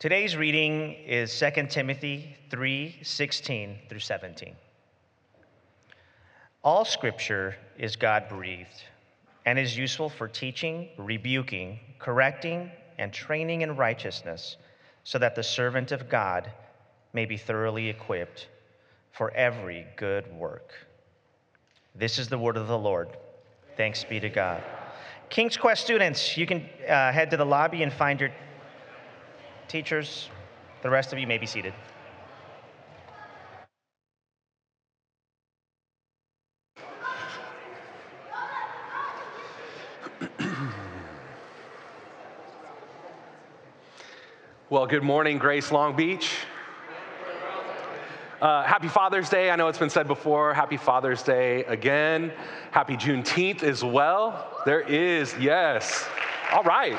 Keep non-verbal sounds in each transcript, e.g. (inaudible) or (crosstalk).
Today's reading is 2 Timothy 3 16 through 17. All scripture is God breathed and is useful for teaching, rebuking, correcting, and training in righteousness, so that the servant of God may be thoroughly equipped for every good work. This is the word of the Lord. Thanks be to God. King's Quest students, you can uh, head to the lobby and find your teachers. The rest of you may be seated. (clears throat) Well, good morning, Grace Long Beach. Uh, happy Father's Day. I know it's been said before. Happy Father's Day again. Happy Juneteenth as well. There is, yes. All right.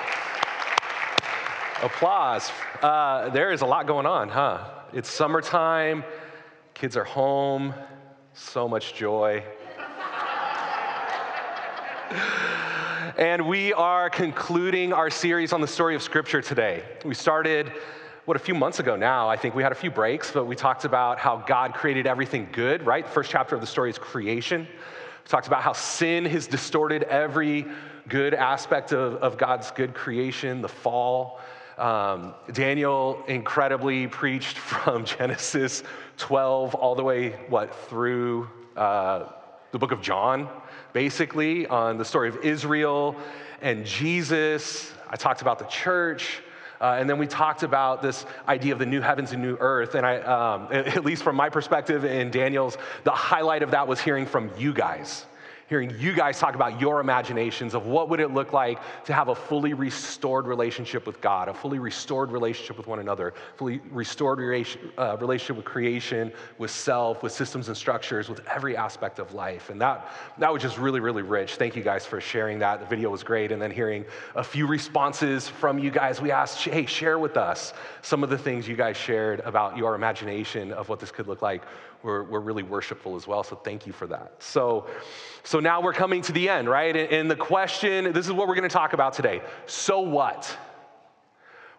Applause. Uh, there is a lot going on, huh? It's summertime, kids are home, so much joy. and we are concluding our series on the story of Scripture today. We started what, a few months ago now, I think we had a few breaks, but we talked about how God created everything good, right? The first chapter of the story is creation. We talked about how sin has distorted every good aspect of, of God's good creation, the fall. Um, Daniel incredibly preached from (laughs) Genesis 12 all the way, what, through uh, the book of John, basically, on the story of Israel and Jesus. I talked about the church. Uh, and then we talked about this idea of the new heavens and new earth. And I, um, (laughs) at least from my perspective and Daniel's, the highlight of that was hearing from you guys hearing you guys talk about your imaginations of what would it look like to have a fully restored relationship with God, a fully restored relationship with one another, fully restored uh, relationship with creation, with self, with systems and structures, with every aspect of life. And that, that was just really, really rich. Thank you guys for sharing that. The video was great. And then hearing a few responses from you guys, we asked, hey, share with us some of the things you guys shared about your imagination of what this could look like were, were really worshipful as well. So thank you for that. So, so now we're coming to the end, right? And, the question this is what we're going to talk about today. So what?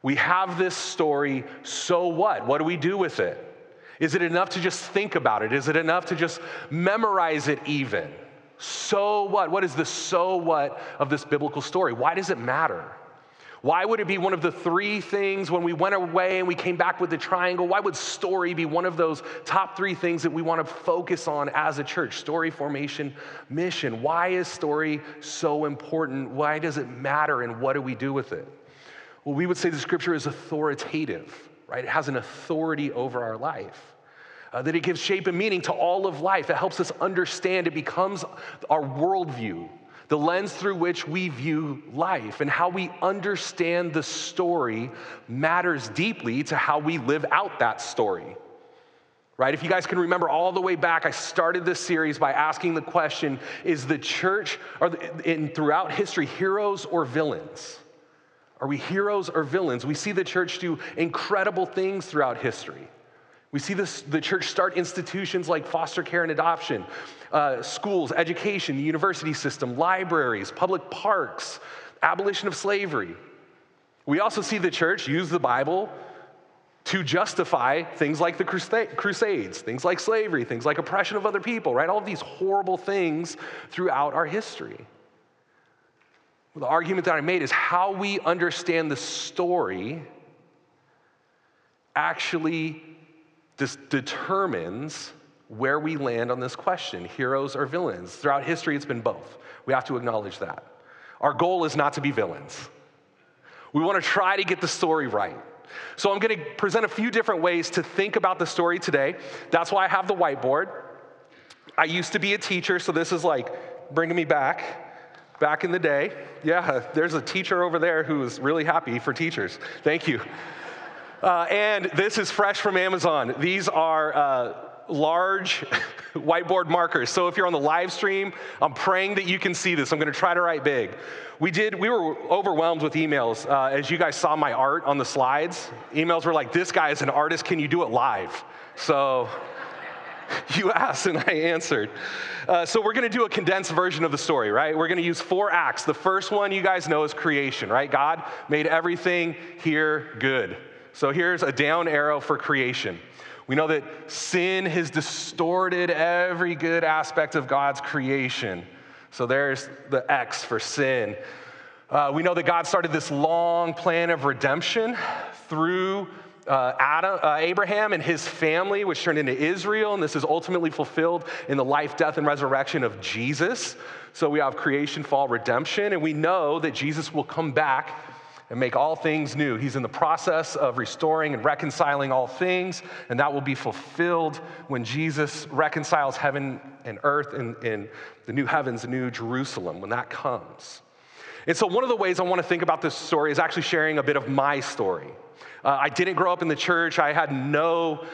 We have this story, so what? What do we do with it? Is it enough to just think about it? Is it enough to just memorize it even? So what? What is the so what of this biblical story? Why does it matter? Why would it be one of the three things when we went away and we came back with the triangle? Why would story be one of those top three things that we want to focus on as a church? Story, formation, mission. Why is story so important? Why does it matter and what do we do with it? Well, we would say the scripture is authoritative, right? It has an authority over our life. Uh, that it gives shape and meaning to all of life. It helps us understand. It becomes our worldview the lens through which we view life and how we understand the story matters deeply to how we live out that story. Right? If you guys can remember all the way back, I started this series by asking the question Is the church, or in, throughout history, heroes or villains? Are we heroes or villains? We see the church do incredible things throughout history. We see this, the church start institutions like foster care and adoption, uh, schools, education, the university system, libraries, public parks, abolition of slavery. We also see the church use the Bible to justify things like the Crusades, things like slavery, things like oppression of other people, right? All of these horrible things throughout our history. The argument that I made is how we understand the story actually this determines where we land on this question heroes or villains. Throughout history, it's been both. We have to acknowledge that. Our goal is not to be villains, we want to try to get the story right. So, I'm going to present a few different ways to think about the story today. That's why I have the whiteboard. I used to be a teacher, so this is like bringing me back, back in the day. Yeah, there's a teacher over there who is really happy for teachers. Thank you. Uh, and this is fresh from Amazon. These are uh, large (laughs) whiteboard markers. So if you're on the live stream, I'm praying that you can see this. I'm going to try to write big. We did, we were overwhelmed with emails. Uh, as you guys saw my art on the slides, emails were like, this guy is an artist, can you do it live? So (laughs) you asked and I answered. Uh, so we're going to do a condensed version of the story, right? We're going to use four acts. The first one you guys know is creation, right? God made everything here good So here's a down arrow for creation. We know that sin has distorted every good aspect of God's creation. So there's the X for sin. Uh, we know that God started this long plan of redemption through uh, Adam, uh, Abraham and his family, which turned into Israel, and this is ultimately fulfilled in the life, death, and resurrection of Jesus. So we have creation, fall, redemption, and we know that Jesus will come back and make all things new. He's in the process of restoring and reconciling all things, and that will be fulfilled when Jesus reconciles heaven and earth in, in the new heavens, the new Jerusalem, when that comes. And so, one of the ways I want to think about this story is actually sharing a bit of my story. Uh, I didn't grow up in the church, I had no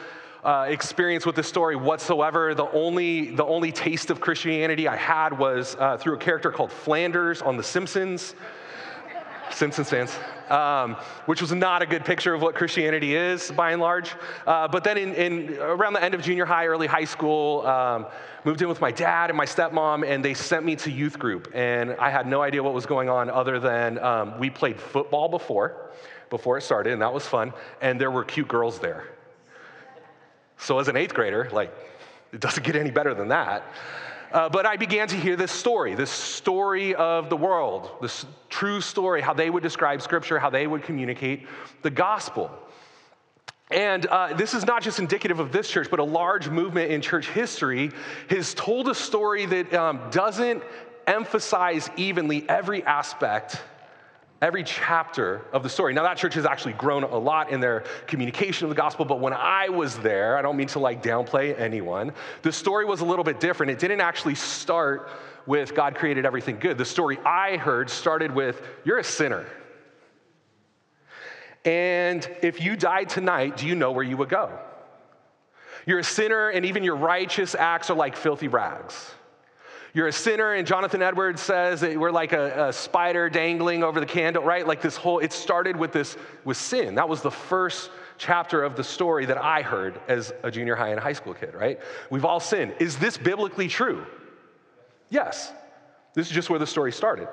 uh, experience with this story whatsoever. The only, the only taste of Christianity I had was uh, through a character called Flanders on The Simpsons. Simpsons fans, um, which was not a good picture of what Christianity is by and large. Uh, but then, in, in, around the end of junior high, early high school, um, moved in with my dad and my stepmom, and they sent me to youth group. And I had no idea what was going on other than um, we played football before, before it started, and that was fun. And there were cute girls there. So, as an eighth grader, like, it doesn't get any better than that. Uh, but I began to hear this story, this story of the world, this true story, how they would describe scripture, how they would communicate the gospel. And uh, this is not just indicative of this church, but a large movement in church history has told a story that um, doesn't emphasize evenly every aspect every chapter of the story. Now, that church has actually grown a lot in their communication of the gospel, but when I was there, I don't mean to like downplay anyone, the story was a little bit different. It didn't actually start with God created everything good. The story I heard started with, You're a sinner. And if you died tonight, do you know where you would go? You're a sinner, and even your righteous acts are like filthy rags. You're a sinner, and Jonathan Edwards says that we're like a, a, spider dangling over the candle, right? Like this whole, it started with this, with sin. That was the first chapter of the story that I heard as a junior high and high school kid, right? We've all sinned. Is this biblically true? Yes. This is just where the story started.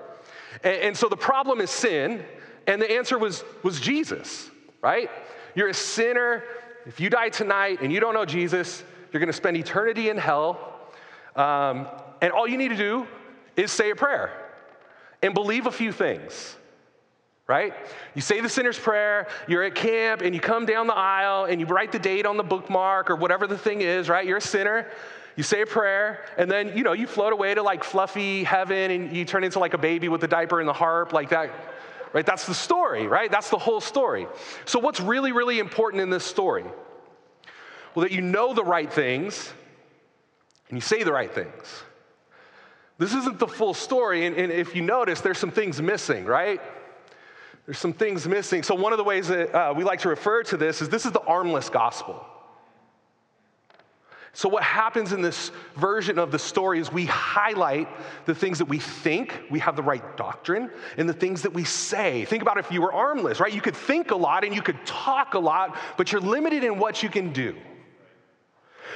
And, and so the problem is sin, and the answer was, was Jesus, right? You're a sinner. If you die tonight and you don't know Jesus, you're going to spend eternity in hell. Um, and all you need to do is say a prayer and believe a few things, right? You say the sinner's prayer, you're at camp, and you come down the aisle and you write the date on the bookmark or whatever the thing is, right? You're a sinner. You say a prayer, and then, you know, you float away to like fluffy heaven and you turn into like a baby with the diaper and the harp, like that, right? That's the story, right? That's the whole story. So, what's really, really important in this story? Well, that you know the right things and you say the right things. This isn't the full story, and, and, if you notice, there's some things missing, right? There's some things missing. So, one of the ways that uh, we like to refer to this is this is the armless gospel. So, what happens in this version of the story is we highlight the things that we think we have the right doctrine and the things that we say. Think about if you were armless, right? You could think a lot and you could talk a lot, but you're limited in what you can do.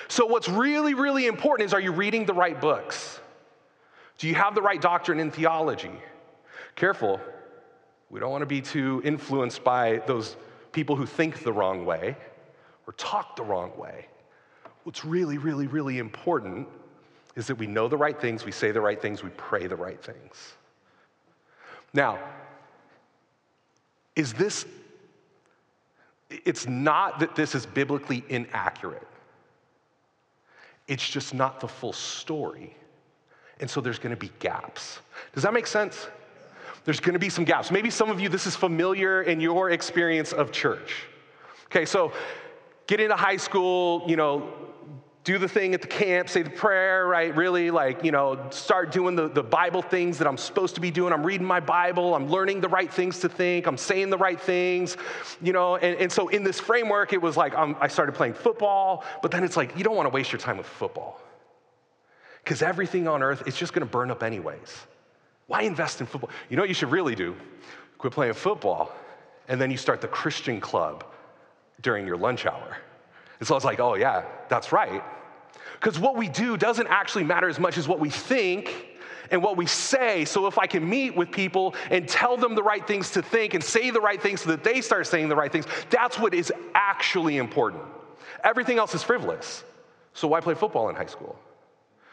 So, what's really, really important is are you reading the right books? Do you have the right doctrine in theology? Careful, we don't want to be too influenced by those people who think the wrong way or talk the wrong way. What's really, really, really important is that we know the right things, we say the right things, we pray the right things. Now, is this, it's not that this is biblically inaccurate, it's just not the full story. And so there's gonna be gaps. Does that make sense? There's gonna be some gaps. Maybe some of you, this is familiar in your experience of church. Okay, so get into high school, you know, do the thing at the camp, say the prayer, right? Really, like, you know, start doing the, the Bible things that I'm supposed to be doing. I'm reading my Bible, I'm learning the right things to think, I'm saying the right things, you know. And, and so in this framework, it was like um, I started playing football, but then it's like, you don't wanna waste your time with football because everything on earth is just going to burn up anyways. Why invest in football? You know what you should really do? Quit playing football, and then you start the Christian club during your lunch hour. And so I was like, oh, yeah, that's right. Because what we do doesn't actually matter as much as what we think, and what we say. So if I can meet with people and tell them the right things to think and say the right things so that they start saying the right things, that's what is actually important. Everything else is frivolous. So why play football in high school?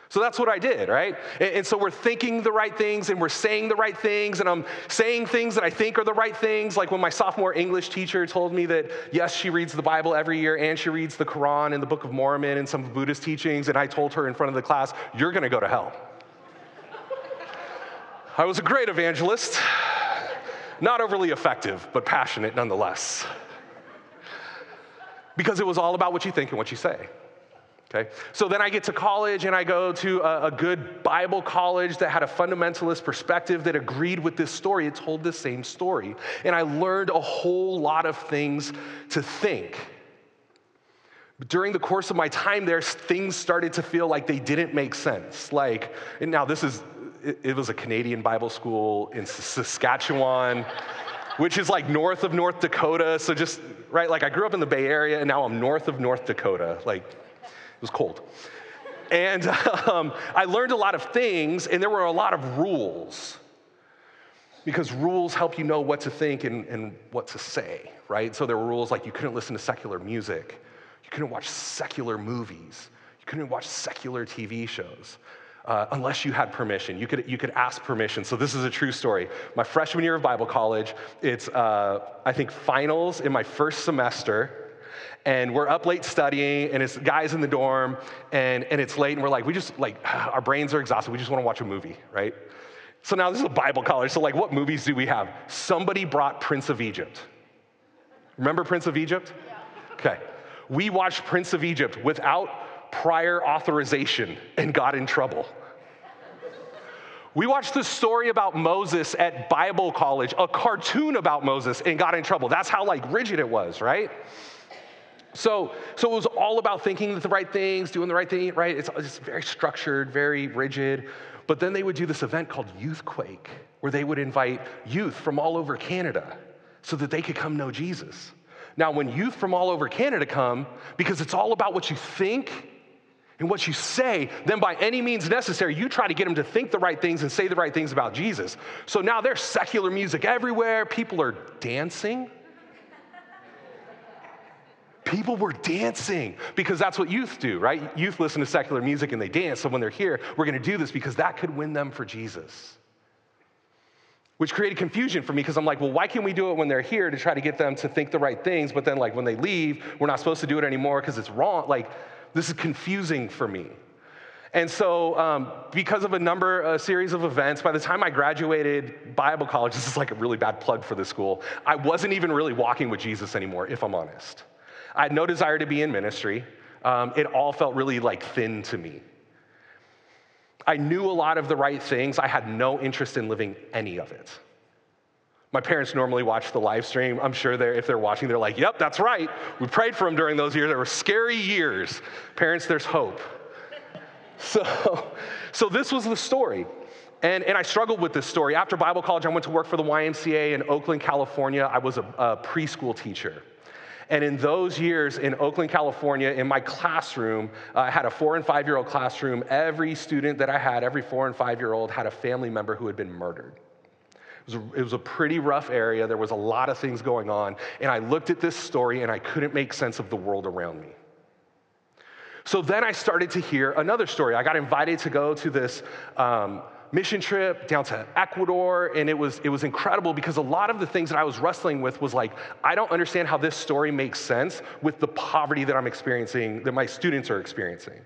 So that's what I did, right? And, and, so we're thinking the right things and we're saying the right things, and I'm saying things that I think are the right things. Like when my sophomore English teacher told me that, yes, she reads the Bible every year and she reads the Quran and the Book of Mormon and some Buddhist teachings, and I told her in front of the class, You're gonna go to hell. I was a great evangelist, not overly effective, but passionate nonetheless. Because it was all about what you think and what you say. Okay? So then I get to college and I go to a, a, good Bible college that had a fundamentalist perspective that agreed with this story. It told the same story. And I learned a whole lot of things to think. During the course of my time there, things started to feel like they didn't make sense. Like, now this is, it, it was a Canadian Bible school in Saskatchewan. (laughs) which is like north of North Dakota. So just, right, like I grew up in the Bay Area and now I'm north of North Dakota. Like, it was cold. And (laughs) um, I learned a lot of things, and there were a lot of rules because rules help you know what to think and, and what to say, right? So there were rules like you couldn't listen to secular music, you couldn't watch secular movies, you couldn't watch secular TV shows. Uh, unless you had permission. You could, you could ask permission. So, this is a true story. My freshman year of Bible college, it's, uh, I think, finals in my first semester and we're up late studying, and it's guys in the dorm, and, and it's late, and we're like, we just, like, (sighs) our brains are exhausted. We just want to watch a movie, right? So now this is a Bible college. So, like, what movies do we have? Somebody brought Prince of Egypt. Remember Prince of Egypt? Yeah. Okay. We watched Prince of Egypt without prior authorization and got in trouble. We watched the story about Moses at Bible college, a cartoon about Moses, and got in trouble. That's how like rigid it was, right? So, so it was all about thinking the right things, doing the right thing, right? It's, it's very structured, very rigid. But then they would do this event called Youthquake, where they would invite youth from all over Canada so that they could come know Jesus. Now, when youth from all over Canada come, because it's all about what you think and what you say, then by any means necessary, you try to get them to think the right things and say the right things about Jesus. So now there's secular music everywhere, people are dancing people were dancing because that's what youth do, right? Youth listen to secular music and they dance. So when they're here, we're going to do this because that could win them for Jesus. Which created confusion for me because I'm like, well, why can't we do it when they're here to try to get them to think the right things? But then, like, when they leave, we're not supposed to do it anymore because it's wrong. Like, this is confusing for me. And so, um, because of a number, a series of events, by the time I graduated Bible college, this is like a really bad plug for the school, I wasn't even really walking with Jesus anymore, if I'm honest. I had no desire to be in ministry. Um, it all felt really like thin to me. I knew a lot of the right things. I had no interest in living any of it. My parents normally watch the live stream. I'm sure they're, if they're watching, they're like, yep, that's right. We prayed for them during those years. They were scary years. Parents, there's hope. (laughs) So, so this was the story. And, and I struggled with this story. After Bible college, I went to work for the YMCA in Oakland, California. I was a, a preschool teacher. And in those years in Oakland, California, in my classroom, uh, I had a four and five year old classroom. Every student that I had, every four and five year old, had a family member who had been murdered. It was, a, it was a pretty rough area. There was a lot of things going on. And I looked at this story and I couldn't make sense of the world around me. So then I started to hear another story. I got invited to go to this um, mission trip down to Ecuador, and it was, it was incredible because a lot of the things that I was wrestling with was like, I don't understand how this story makes sense with the poverty that I'm experiencing, that my students are experiencing,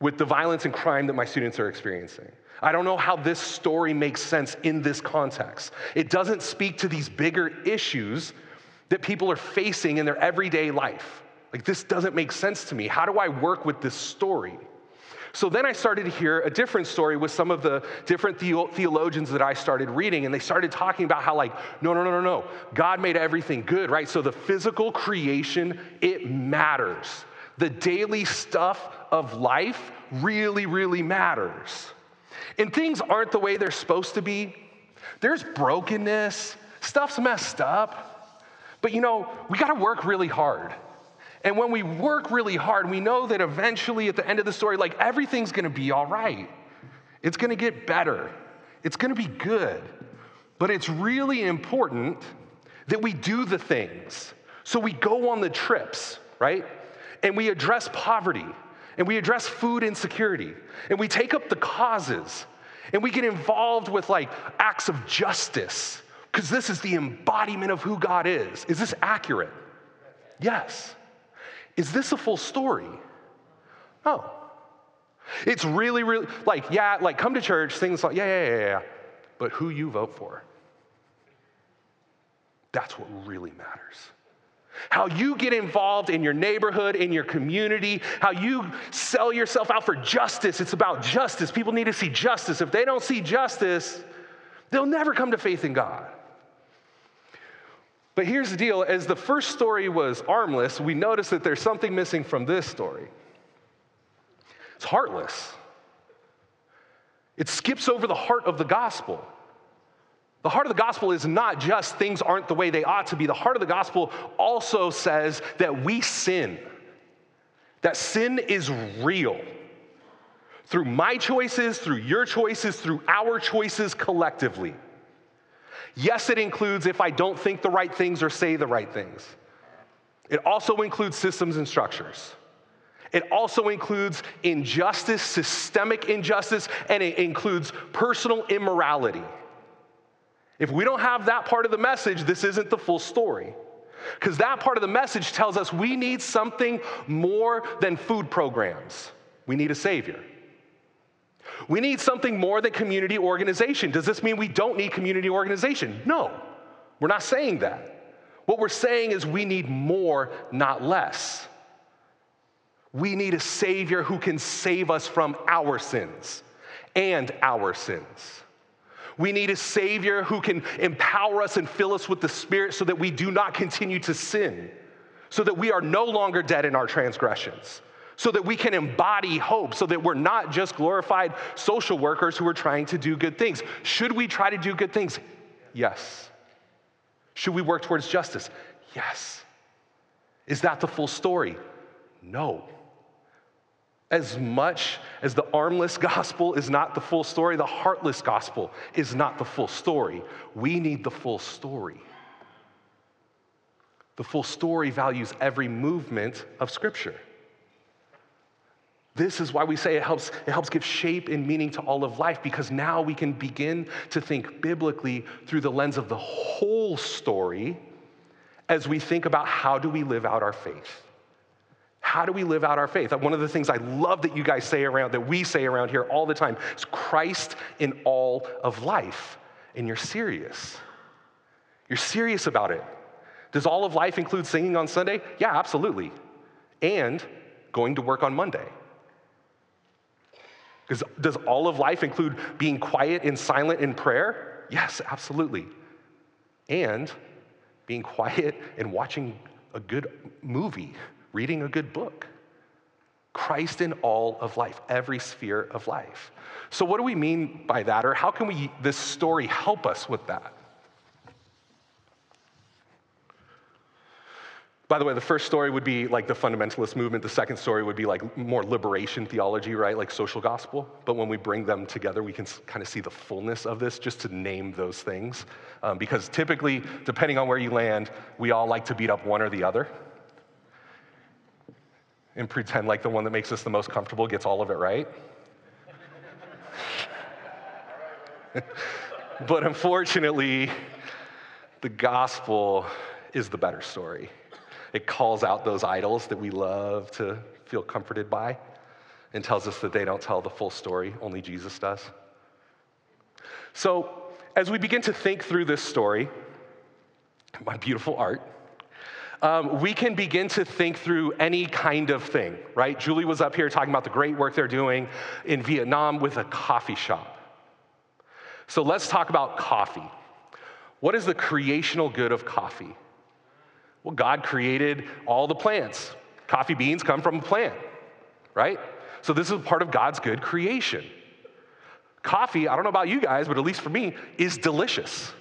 with the violence and crime that my students are experiencing. I don't know how this story makes sense in this context. It doesn't speak to these bigger issues that people are facing in their everyday life. Like, this doesn't make sense to me. How do I work with this story? So then I started to hear a different story with some of the different theologians that I started reading, and they started talking about how, like, no, no, no, no, no. God made everything good, right? So the physical creation, it matters. The daily stuff of life really, really matters. And things aren't the way they're supposed to be. There's brokenness, stuff's messed up. But you know, we gotta work really hard. And when we work really hard, we know that eventually at the end of the story, like everything's gonna be all right. It's gonna get better. It's gonna be good. But it's really important that we do the things. So we go on the trips, right? And we address poverty, and we address food insecurity, and we take up the causes, and we get involved with like acts of justice, because this is the embodiment of who God is. Is this accurate? Yes. Is this a full story? No. It's really, really like, yeah, like come to church, things like, yeah, yeah, yeah, yeah. But who you vote for. That's what really matters. How you get involved in your neighborhood, in your community, how you sell yourself out for justice. It's about justice. People need to see justice. If they don't see justice, they'll never come to faith in God. But here's the deal as the first story was armless, we notice that there's something missing from this story. It's heartless. It skips over the heart of the gospel. The heart of the gospel is not just things aren't the way they ought to be. The heart of the gospel also says that we sin, that sin is real. Through my choices, through your choices, through our choices collectively. Yes, it includes if I don't think the right things or say the right things. It also includes systems and structures. It also includes injustice, systemic injustice, and it includes personal immorality. If we don't have that part of the message, this isn't the full story. Because that part of the message tells us we need something more than food programs. We need a Savior. We need something more than community organization. Does this mean we don't need community organization? No, we're not saying that. What we're saying is we need more, not less. We need a Savior who can save us from our sins and our sins. We need a Savior who can empower us and fill us with the Spirit so that we do not continue to sin, so that we are no longer dead in our transgressions, so that we can embody hope, so that we're not just glorified social workers who are trying to do good things. Should we try to do good things? Yes. Should we work towards justice? Yes. Is that the full story? No. As much as the armless (laughs) gospel is not the full story, the heartless gospel is not the full story. We need the full story. The full story values every movement of Scripture. This is why we say it helps, it helps give shape and meaning to all of life because now we can begin to think biblically through the lens of the whole story as we think about how do we live out our faith. How do we live out our faith? One of the things I love that you guys say around, that we say around here all the time, is Christ in all of life. And you're serious. You're serious about it. Does all of life include singing on Sunday? Yeah, absolutely. And going to work on Monday. Does, does all of life include being quiet and silent in prayer? Yes, absolutely. And being quiet and watching a good movie reading a good book. Christ in all of life, every sphere of life. So, what do we mean by that, or how can we, this story help us with that? By the way, the first story would be like the fundamentalist movement. The second story would be like more liberation theology, right? Like social gospel. But when we bring them together, we can kind of see the fullness of this, just to name those things. Um, because typically, depending on where you land, we all like to beat up one or the other and pretend like the one that makes us the most comfortable gets all of it right. (laughs) but unfortunately, the gospel is the better story. It calls out those idols that we love to feel comforted by and tells us that they don't tell the full story, only Jesus does. So, as we begin to think through this story, my beautiful art, um, we can begin to think through any kind of thing, right? Julie was up here talking about the great work they're doing in Vietnam with a coffee shop. So let's talk about coffee. What is the creational good of coffee? Well, God created all the plants. Coffee beans come from a plant, right? So this is part of God's good creation. Coffee, I don't know about you guys, but at least for me, is delicious.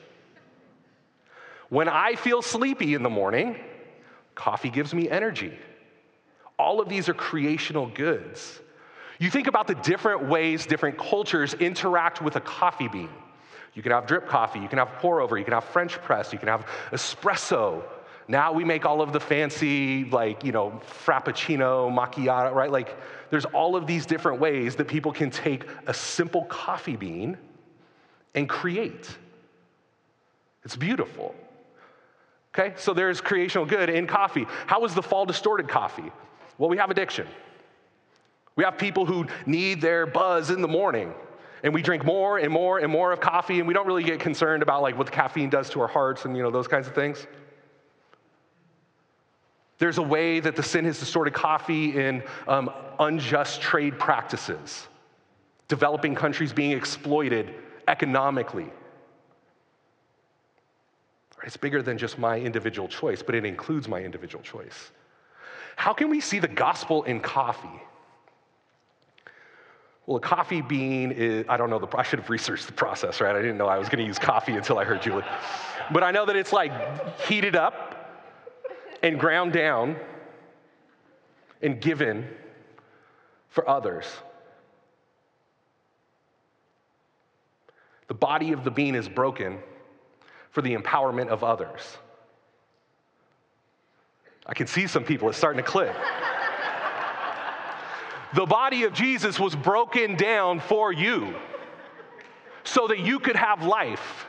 When I feel sleepy in the morning, Coffee gives me energy. All of these are creational goods. You think about the different ways different cultures interact with a coffee bean. You can have drip coffee, you can have pour over, you can have French press, you can have espresso. Now we make all of the fancy, like, you know, frappuccino, macchiato, right? Like, there's all of these different ways that people can take a simple coffee bean and create. It's beautiful. Okay, so there's creational good in coffee. How is the fall distorted coffee? Well, we have addiction. We have people who need their buzz in the morning, and we drink more and more and more of coffee, and we don't really get concerned about like what the caffeine does to our hearts and you know those kinds of things. There's a way that the sin has distorted coffee in um, unjust trade practices, developing countries being exploited economically. It's bigger than just my individual choice, but it includes my individual choice. How can we see the gospel in coffee? Well, a coffee bean is, I don't know, the, I should have researched the process, right? I didn't know I was going to use coffee until I heard Julie. But I know that it's like heated up and ground down and given for others. The body of the bean is broken for the empowerment of others. I can see some people, it's starting to click. (laughs) the body of Jesus was broken down for you so that you could have life.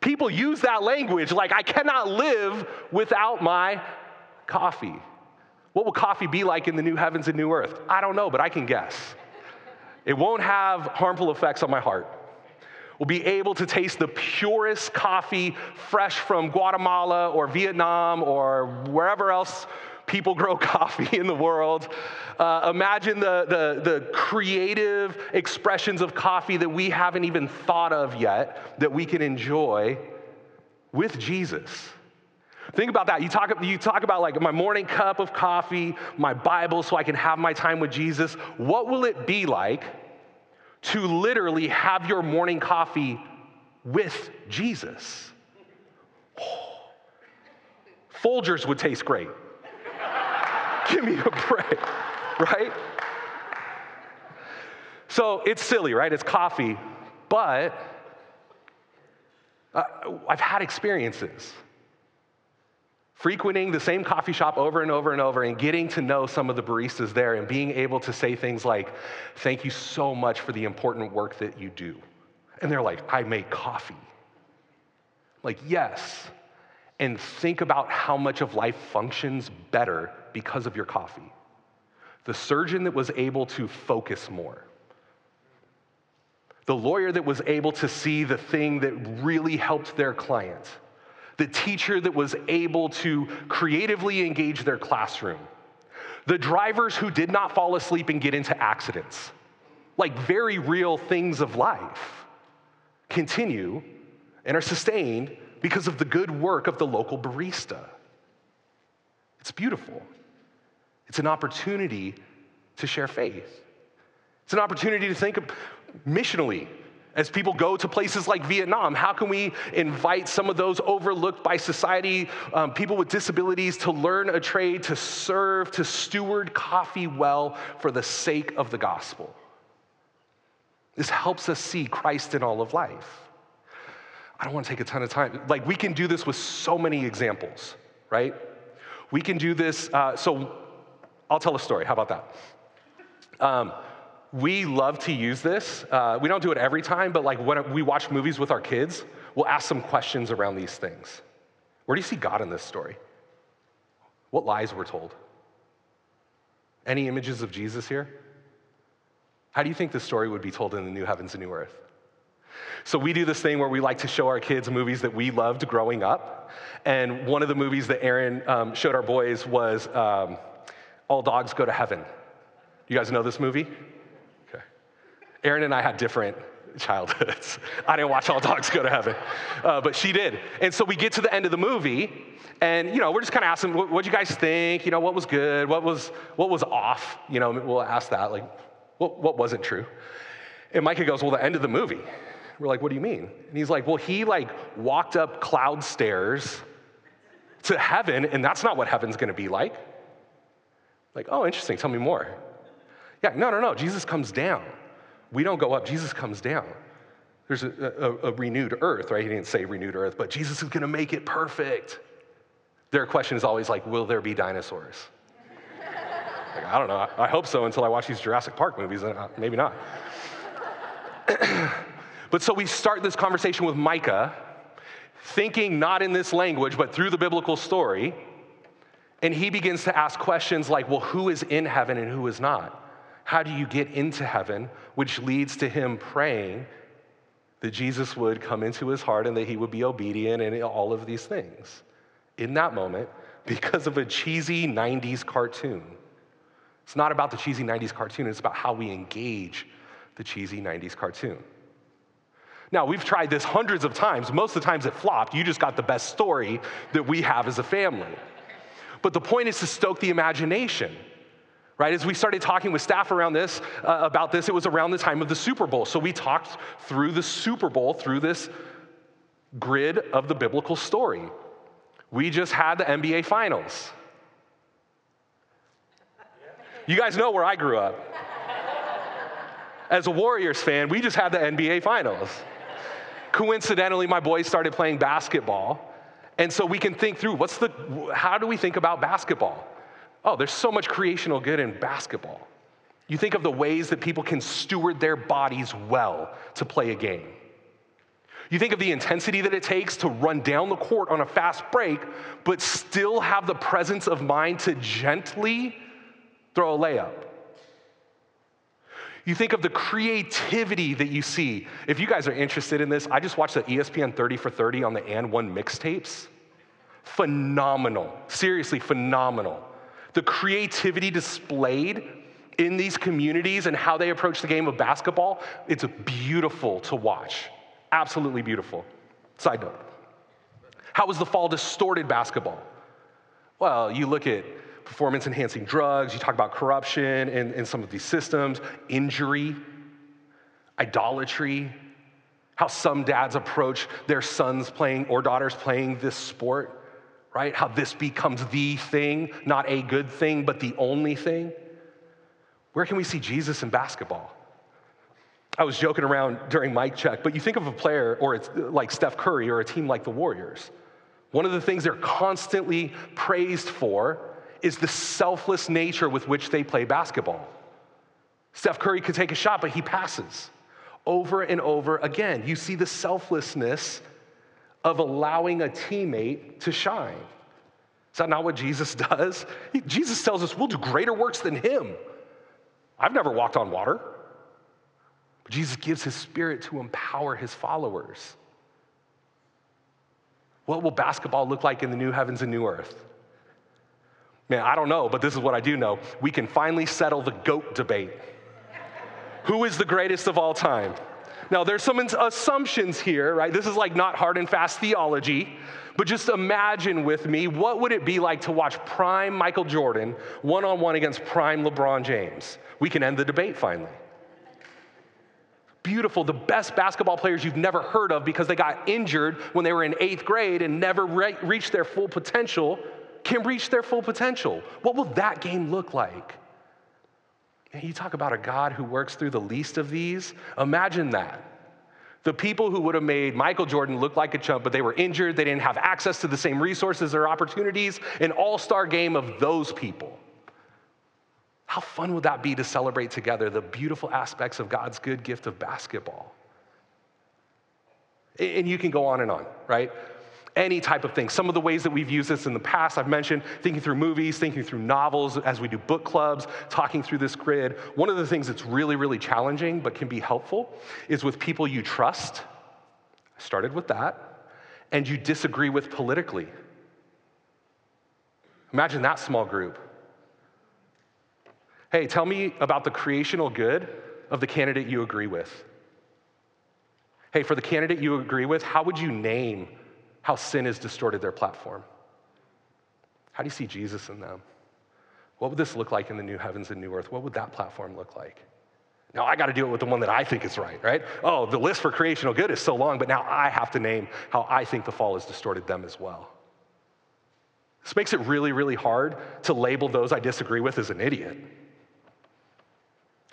People use that language like, I cannot live without my coffee. What will coffee be like in the new heavens and new earth? I don't know, but I can guess. It won't have harmful effects on my heart. We'll be able to taste the purest coffee fresh from Guatemala or Vietnam or wherever else people grow (laughs) coffee in the world. Uh, imagine the, the, the creative expressions of coffee that we haven't even thought of yet that we can enjoy with Jesus. Think about that. You talk, you talk about like my morning cup of coffee, my Bible, so I can have my time with Jesus. What will it be like to literally have your morning coffee with Jesus? Oh. (sighs) Folgers would taste great. Give me a (laughs) break, right? So it's silly, right? It's coffee, but uh, I've had experiences frequenting the same coffee shop over and over and over and getting to know some of the baristas there and being able to say things like, Thank you so much for the important work that you do. And they're like, I make coffee. Like, yes. And think about how much of life functions better because of your coffee. The surgeon that was able to focus more. The lawyer that was able to see the thing that really helped their client. The teacher that was able to creatively engage their classroom. The drivers who did not fall asleep and get into accidents. Like very real things of life continue and are sustained because of the good work of the local barista. It's beautiful. It's an opportunity to share faith. It's an opportunity to think missionally as people go to places like Vietnam. How can we invite some of those overlooked by society, um, people with disabilities, to learn a trade, to serve, to steward coffee well for the sake of the gospel? This helps us see Christ in all of life. I don't want to take a ton of time. Like, we can do this with so many examples, right? We can do this. Uh, so, I'll tell a story. How about that? Um, we love to use this. Uh, we don't do it every time, but like when we watch movies with our kids, we'll ask some questions around these things. Where do you see God in this story? What lies were told? Any images of Jesus here? How do you think this story would be told in the new heavens and new earth? So, we do this thing where we like to show our kids movies that we loved growing up. And one of the movies that Aaron um, showed our boys was um, all Dogs Go to Heaven. You guys know this movie? Okay. Aaron and I had different childhoods. I didn't watch All Dogs Go to Heaven, uh, but she did. And so we get to the end of the movie, and you know we're just kind of asking, what, what you guys think? You know, what was good? What was what was off? You know, we'll ask that. Like, what, what wasn't true? And Micah goes, well, the end of the movie. We're like, what do you mean? And he's like, well, he like walked up cloud stairs to heaven, and that's not what heaven's going to be like. Like, oh, interesting, tell me more. Yeah, no, no, no. Jesus comes down. We don't go up, Jesus comes down. There's a, a, a renewed earth, right? He didn't say renewed earth, but Jesus is going to make it perfect. Their question is always like, will there be dinosaurs? like, I don't know. I, I hope so until I watch these Jurassic Park movies, and uh, maybe not. (clears throat) but so we start this conversation with Micah, thinking not in this language, but through the biblical story. And he begins to ask questions like, well, who is in heaven and who is not? How do you get into heaven? Which leads to him praying that Jesus would come into his heart and that he would be obedient and all of these things. In that moment, because of a cheesy 90s cartoon. It's not about the cheesy 90s cartoon, it's about how we engage the cheesy 90s cartoon. Now, we've tried this hundreds of times. Most of the times it flopped. You just got the best story that we have as a family. But the point is to stoke the imagination right? As we started talking with staff around this, uh, about this, it was around the time of the Super Bowl. So we talked through the Super Bowl, through this grid of the biblical story. We just had the NBA Finals. You guys know where I grew up. As a Warriors fan, we just had the NBA Finals. Coincidentally, my boys started playing basketball. And so we can think through what's the, how do we think about basketball? Oh, there's so much creational good in basketball. You think of the ways that people can steward their bodies well to play a game. You think of the intensity that it takes to run down the court on a fast break, but still have the presence of mind to gently throw a layup. You think of the creativity that you see. If you guys are interested in this, I just watched the ESPN 30 for 30 on the AND1 mixtapes. Phenomenal. Seriously, phenomenal the creativity displayed in these communities and how they approach the game of basketball, it's beautiful to watch. Absolutely beautiful. Side note. How was the fall distorted basketball? Well, you look at performance enhancing drugs, you talk about corruption in, in some of these systems, injury, idolatry, how some dads approach their sons playing or daughters playing this sport right? How this becomes the thing, not a good thing, but the only thing. Where can we see Jesus in basketball? I was joking around during mic check, but you think of a player or it's like Steph Curry or a team like the Warriors. One of the things they're constantly praised for is the selfless nature with which they play basketball. Steph Curry could take a shot, but he passes over and over again. You see the selflessness of allowing a teammate to shine. Is that not what Jesus (laughs) does? Jesus tells us we'll do greater works than him. I've never walked on water. But Jesus gives his spirit to empower his followers. What will basketball look like in the new heavens and new earth? Man, I don't know, but this is what I do know. We can finally settle the GOAT debate. Who is the greatest of all time? Now, there's some assumptions here, right? This is like not hard and fast theology, but just imagine with me what would it be like to watch prime Michael Jordan one on one against prime LeBron James? We can end the debate finally. Beautiful, the best basketball players you've never heard of because they got injured when they were in eighth grade and never re- reached their full potential can reach their full potential. What will that game look like? And you talk about a God who works through the least of these. Imagine that. The people who would have made Michael Jordan look like a chump, but they were injured, they didn't have access to the same resources or opportunities, an all star game of those people. How fun would that be to celebrate together the beautiful aspects of God's good gift of basketball? And you can go on and on, right? Any type of thing. Some of the ways that we've used this in the past, I've mentioned thinking through movies, thinking through novels as we do book clubs, talking through this grid. One of the things that's really, really challenging but can be helpful is with people you trust. I started with that. And you disagree with politically. Imagine that small group. Hey, tell me about the creational good of the candidate you agree with. Hey, for the candidate you agree with, how would you name how sin has distorted their platform. How do you see Jesus in them? What would this look like in the new heavens and new earth? What would that platform look like? Now I got to do it with the one that I think is right, right? Oh, the list for creational good is so long, but now I have to name how I think the fall has distorted them as well. This makes it really, really hard to label those I disagree with as an idiot.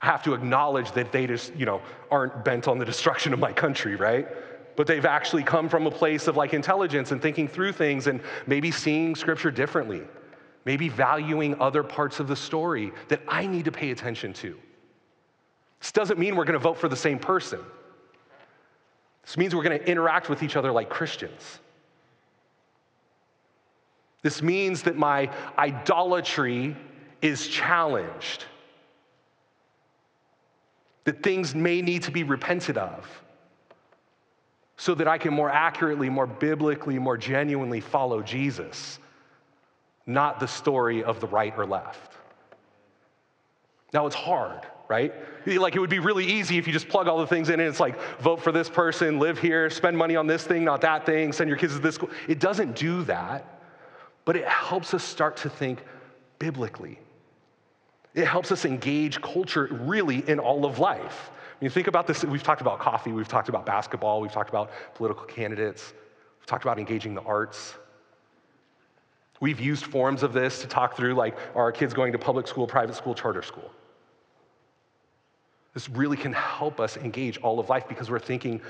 I have to acknowledge that they just, you know, aren't bent on the destruction of my country, right? But they've actually come from a place of like intelligence and thinking through things and maybe seeing scripture differently, maybe valuing other parts of the story that I need to pay attention to. This doesn't mean we're going to vote for the same person. This means we're going to interact with each other like Christians. This means that my idolatry is challenged, that things may need to be repented of so that I can more accurately, more biblically, more genuinely follow Jesus, not the story of the right or left. Now, it's hard, right? Like, it would be really easy if you just plug all the things in and it's like, vote for this person, live here, spend money on this thing, not that thing, send your kids to this school. It doesn't do that, but it helps us start to think biblically. It helps us engage culture really in all of life. When you think about this, we've talked about coffee, we've talked about basketball, we've talked about political candidates, we've talked about engaging the arts. We've used forms of this to talk through, like, are our kids going to public school, private school, charter school? This really can help us engage all of life because we're thinking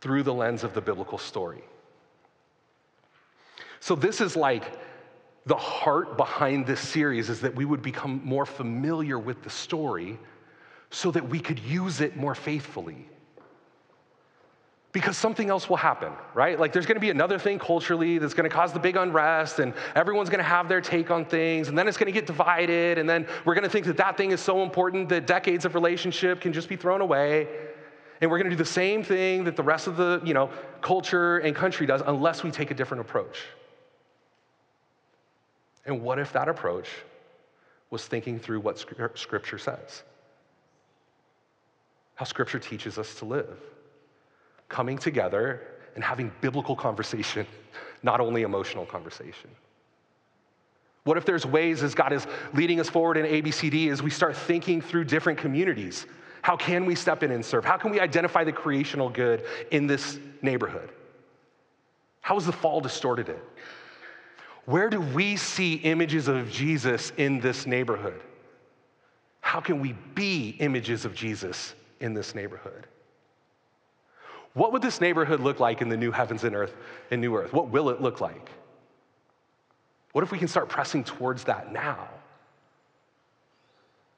through the lens of the biblical story. So, this is like the heart behind this series is that we would become more familiar with the story so that we could use it more faithfully. Because something else will happen, right? Like there's gonna be another thing culturally that's gonna cause the big unrest, and everyone's gonna have their take on things, and then it's gonna get divided, and then we're gonna think that that thing is so important that decades of relationship can just be thrown away. And we're gonna do the same thing that the rest of the you know, culture and country does unless we take a different approach. And what if that approach was thinking through what Scripture says? How Scripture teaches us to live. Coming together and having biblical conversation, (laughs) not only emotional conversation. What if there's ways as God is leading us forward in ABCD as we start thinking through different communities? How can we step in and serve? How can we identify the creational good in this neighborhood? How has the fall distorted it? Where do we see images of Jesus in this neighborhood? How can we be images of Jesus in this neighborhood? What would this neighborhood look like in the new heavens and earth and new earth? What will it look like? What if we can start pressing towards that now?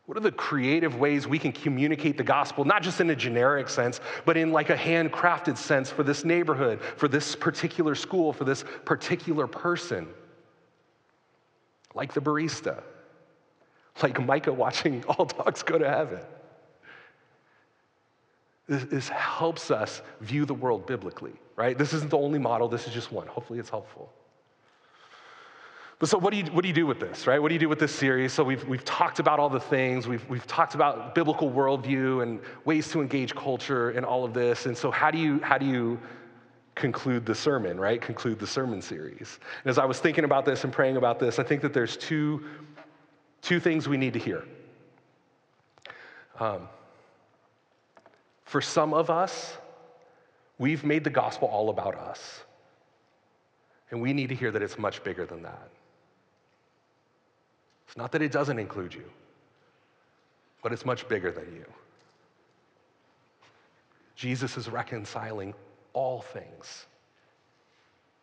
What are the creative ways we can communicate the gospel, not just in a generic sense, but in like a handcrafted sense for this neighborhood, for this particular school, for this particular person? Like the barista, like Micah watching (laughs) all dogs go to heaven. This, this helps us view the world biblically, right? This isn't the only model, this is just one. Hopefully, it's helpful. But so, what do, you, what do you do with this, right? What do you do with this series? So, we've, we've talked about all the things, we've, we've talked about biblical worldview and ways to engage culture and all of this. And so, how do you, how do you conclude the sermon, right? Conclude the sermon series. And as I was thinking about this and praying about this, I think that there's two, two things we need to hear. Um, for some of us, we've made the gospel all about us. And we need to hear that it's much bigger than that. It's not that it doesn't include you, but it's much bigger than you. Jesus is reconciling all things.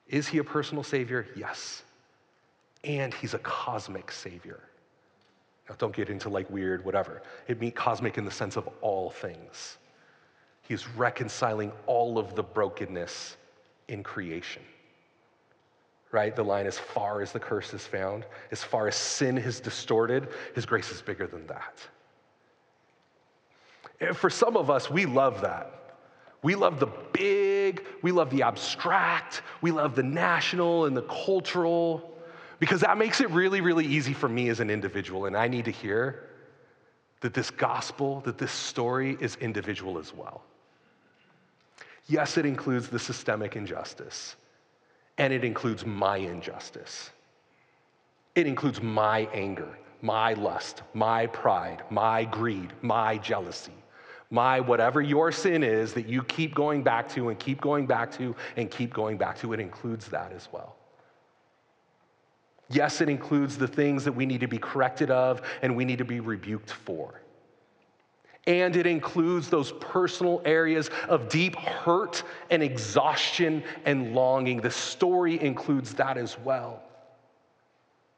Is he a personal savior? Yes. And he's a cosmic savior. Now, don't get into like weird, whatever. It means cosmic in the sense of all things. He's reconciling all of the brokenness in creation. Right? The line, as far as the curse is found, as far as sin has distorted, his grace is bigger than that. For some of us, we love that. We love the big, we love the abstract, we love the national and the cultural, because that makes it really, really easy for me as an individual. And I need to hear that this gospel, that this story is individual as well. Yes, it includes the systemic injustice, and it includes my injustice. It includes my anger, my lust, my pride, my greed, my jealousy, my whatever your sin is that you keep going back to and keep going back to and keep going back to. It includes that as well. Yes, it includes the things that we need to be corrected of and we need to be rebuked for. And it includes those personal areas of deep hurt and exhaustion and longing. The story includes that as well.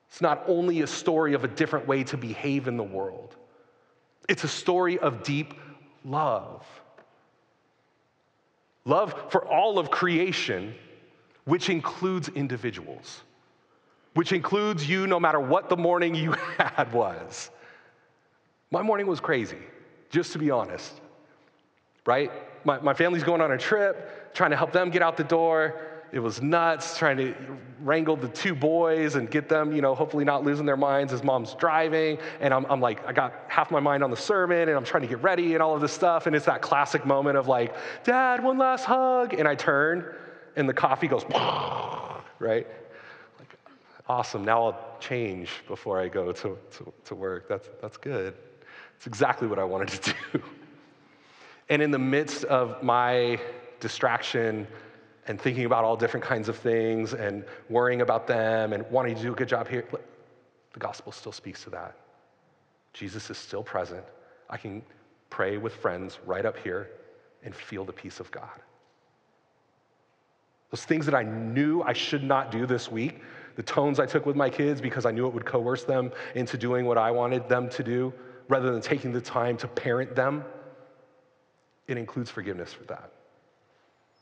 It's not only a story of a different way to behave in the world, it's a story of deep love. Love for all of creation, which includes individuals, which includes you no matter what the morning you (laughs) had was. My morning was crazy just to be honest, right? My, my family's going on a trip, trying to help them get out the door. It was nuts trying to wrangle the two boys and get them, you know, hopefully not losing their minds as mom's driving. And I'm, I'm like, I got half my mind on the sermon and I'm trying to get ready and all of this stuff. And it's that classic moment of like, Dad, one last hug. And I turn and the coffee goes, (laughs) right? Like, awesome. Now I'll change before I go to, to, to work. That's, that's good. It's exactly what I wanted to do. And in the midst of my distraction and thinking about all different kinds of things and worrying about them and wanting to do a good job here, the gospel still speaks to that. Jesus is still present. I can pray with friends right up here and feel the peace of God. Those things that I knew I should not do this week, the tones I took with my kids because I knew it would coerce them into doing what I wanted them to do, rather than taking the time to parent them, it includes forgiveness for that.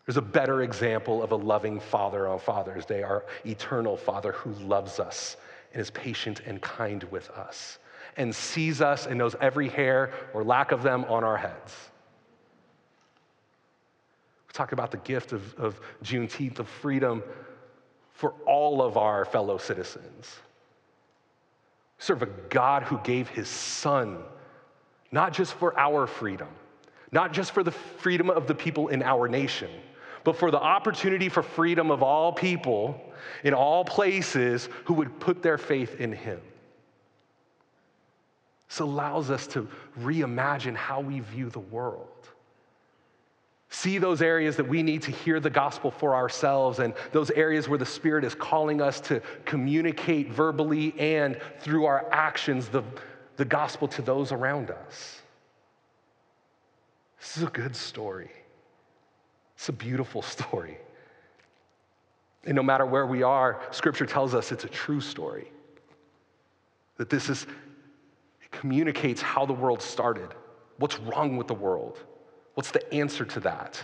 There's a better example of a loving father on Father's Day, our eternal Father who loves us and is patient and kind with us and sees us and knows every hair or lack of them on our heads. We talk about the gift of, of Juneteenth, of freedom for all of our fellow citizens serve a God who gave his son, not just for our freedom, not just for the freedom of the people in our nation, but for the opportunity for freedom of all people in all places who would put their faith in him. This allows us to reimagine how we view the world see those areas that we need to hear the gospel for ourselves and those areas where the Spirit is calling us to communicate verbally and through our actions the, the gospel to those around us. This is a good story. It's a beautiful story. And no matter where we are, Scripture tells us it's a true story. That this is, it communicates how the world started, what's wrong with the world What's the answer to that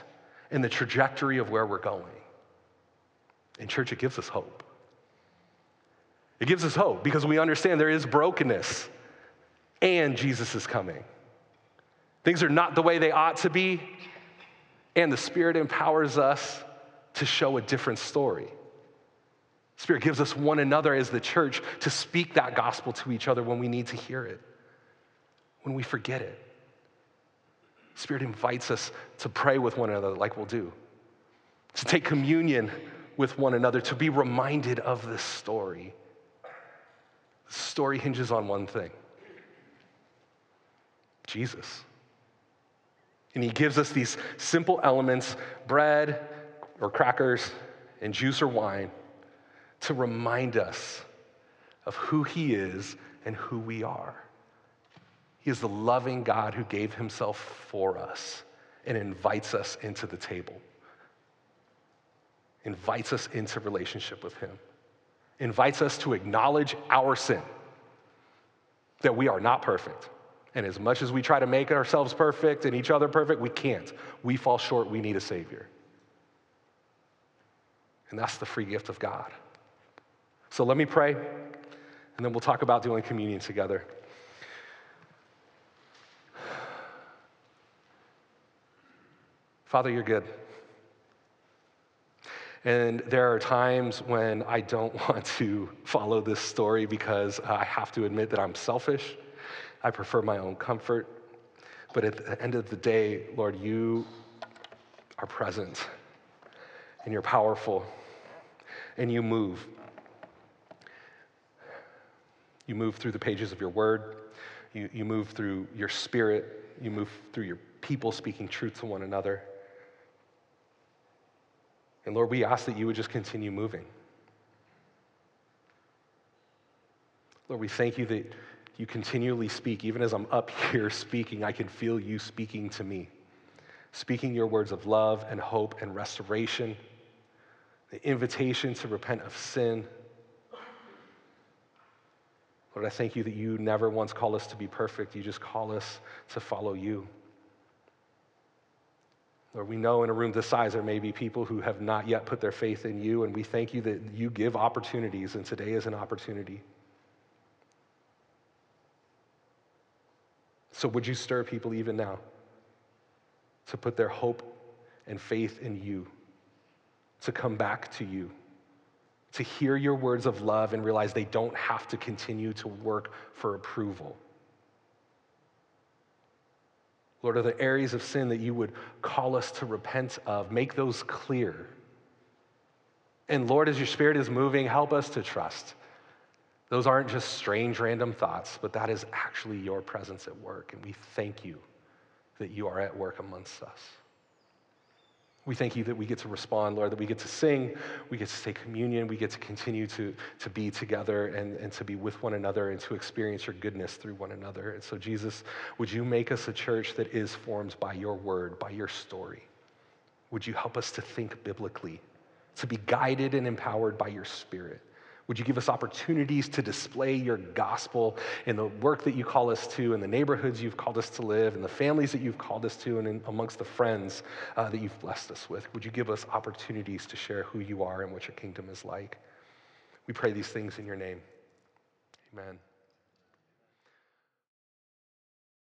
and the trajectory of where we're going? In church, it gives us hope. It gives us hope because we understand there is brokenness and Jesus is coming. Things are not the way they ought to be, and the Spirit empowers us to show a different story. Spirit gives us one another as the church to speak that gospel to each other when we need to hear it, when we forget it. Spirit invites us to pray with one another, like we'll do, to take communion with one another, to be reminded of this story. The story hinges on one thing Jesus. And he gives us these simple elements bread or crackers and juice or wine to remind us of who he is and who we are. He is the loving God who gave himself for us and invites us into the table, invites us into relationship with him, invites us to acknowledge our sin, that we are not perfect. And as much as we try to make ourselves perfect and each other perfect, we can't. We fall short. We need a Savior. And that's the free gift of God. So let me pray, and then we'll talk about doing communion together. Father, you're good. And there are times when I don't (laughs) want to follow this story because I have to admit that I'm selfish. I prefer my own comfort. But at the end of the day, Lord, you are present and you're powerful and you move. You move through the pages of your word, you, you move through your spirit, you move through your people speaking truth to one another. And Lord, we ask that you would just continue moving. Lord, we thank you that you continually speak. Even as I'm up (laughs) here speaking, I can feel you speaking to me, speaking your words of love and hope and restoration, the invitation to repent of sin. Lord, I thank you that you never once call us to be perfect. You just call us to follow you. Lord, we know in a room this size there may be people who have not yet put their faith in you, and we thank you that you give opportunities, and today is an opportunity. So, would you stir people even now to put their hope and faith in you, to come back to you, to hear your words of love and realize they don't have to continue to work for approval? Lord, are the areas of sin that you would call us to repent of? Make those clear. And Lord, as your Spirit is moving, help us to trust. Those aren't just strange, random thoughts, but that is actually your presence at work. And we thank you that you are at work amongst us. We thank you that we get to respond, Lord, that we get to sing, we get to take communion, we get to continue to, to be together and, and to be with one another and to experience your goodness through one another. And so, Jesus, would you make us a church that is formed by your word, by your story? Would you help us to think biblically, to be guided and empowered by your spirit? Would you give us opportunities to display your gospel in the work that you call us to, in the neighborhoods you've called us to live, in the families that you've called us to, and in, amongst the friends uh, that you've blessed us with? Would you give us opportunities to share who you are and what your kingdom is like? We pray these things in your name. Amen.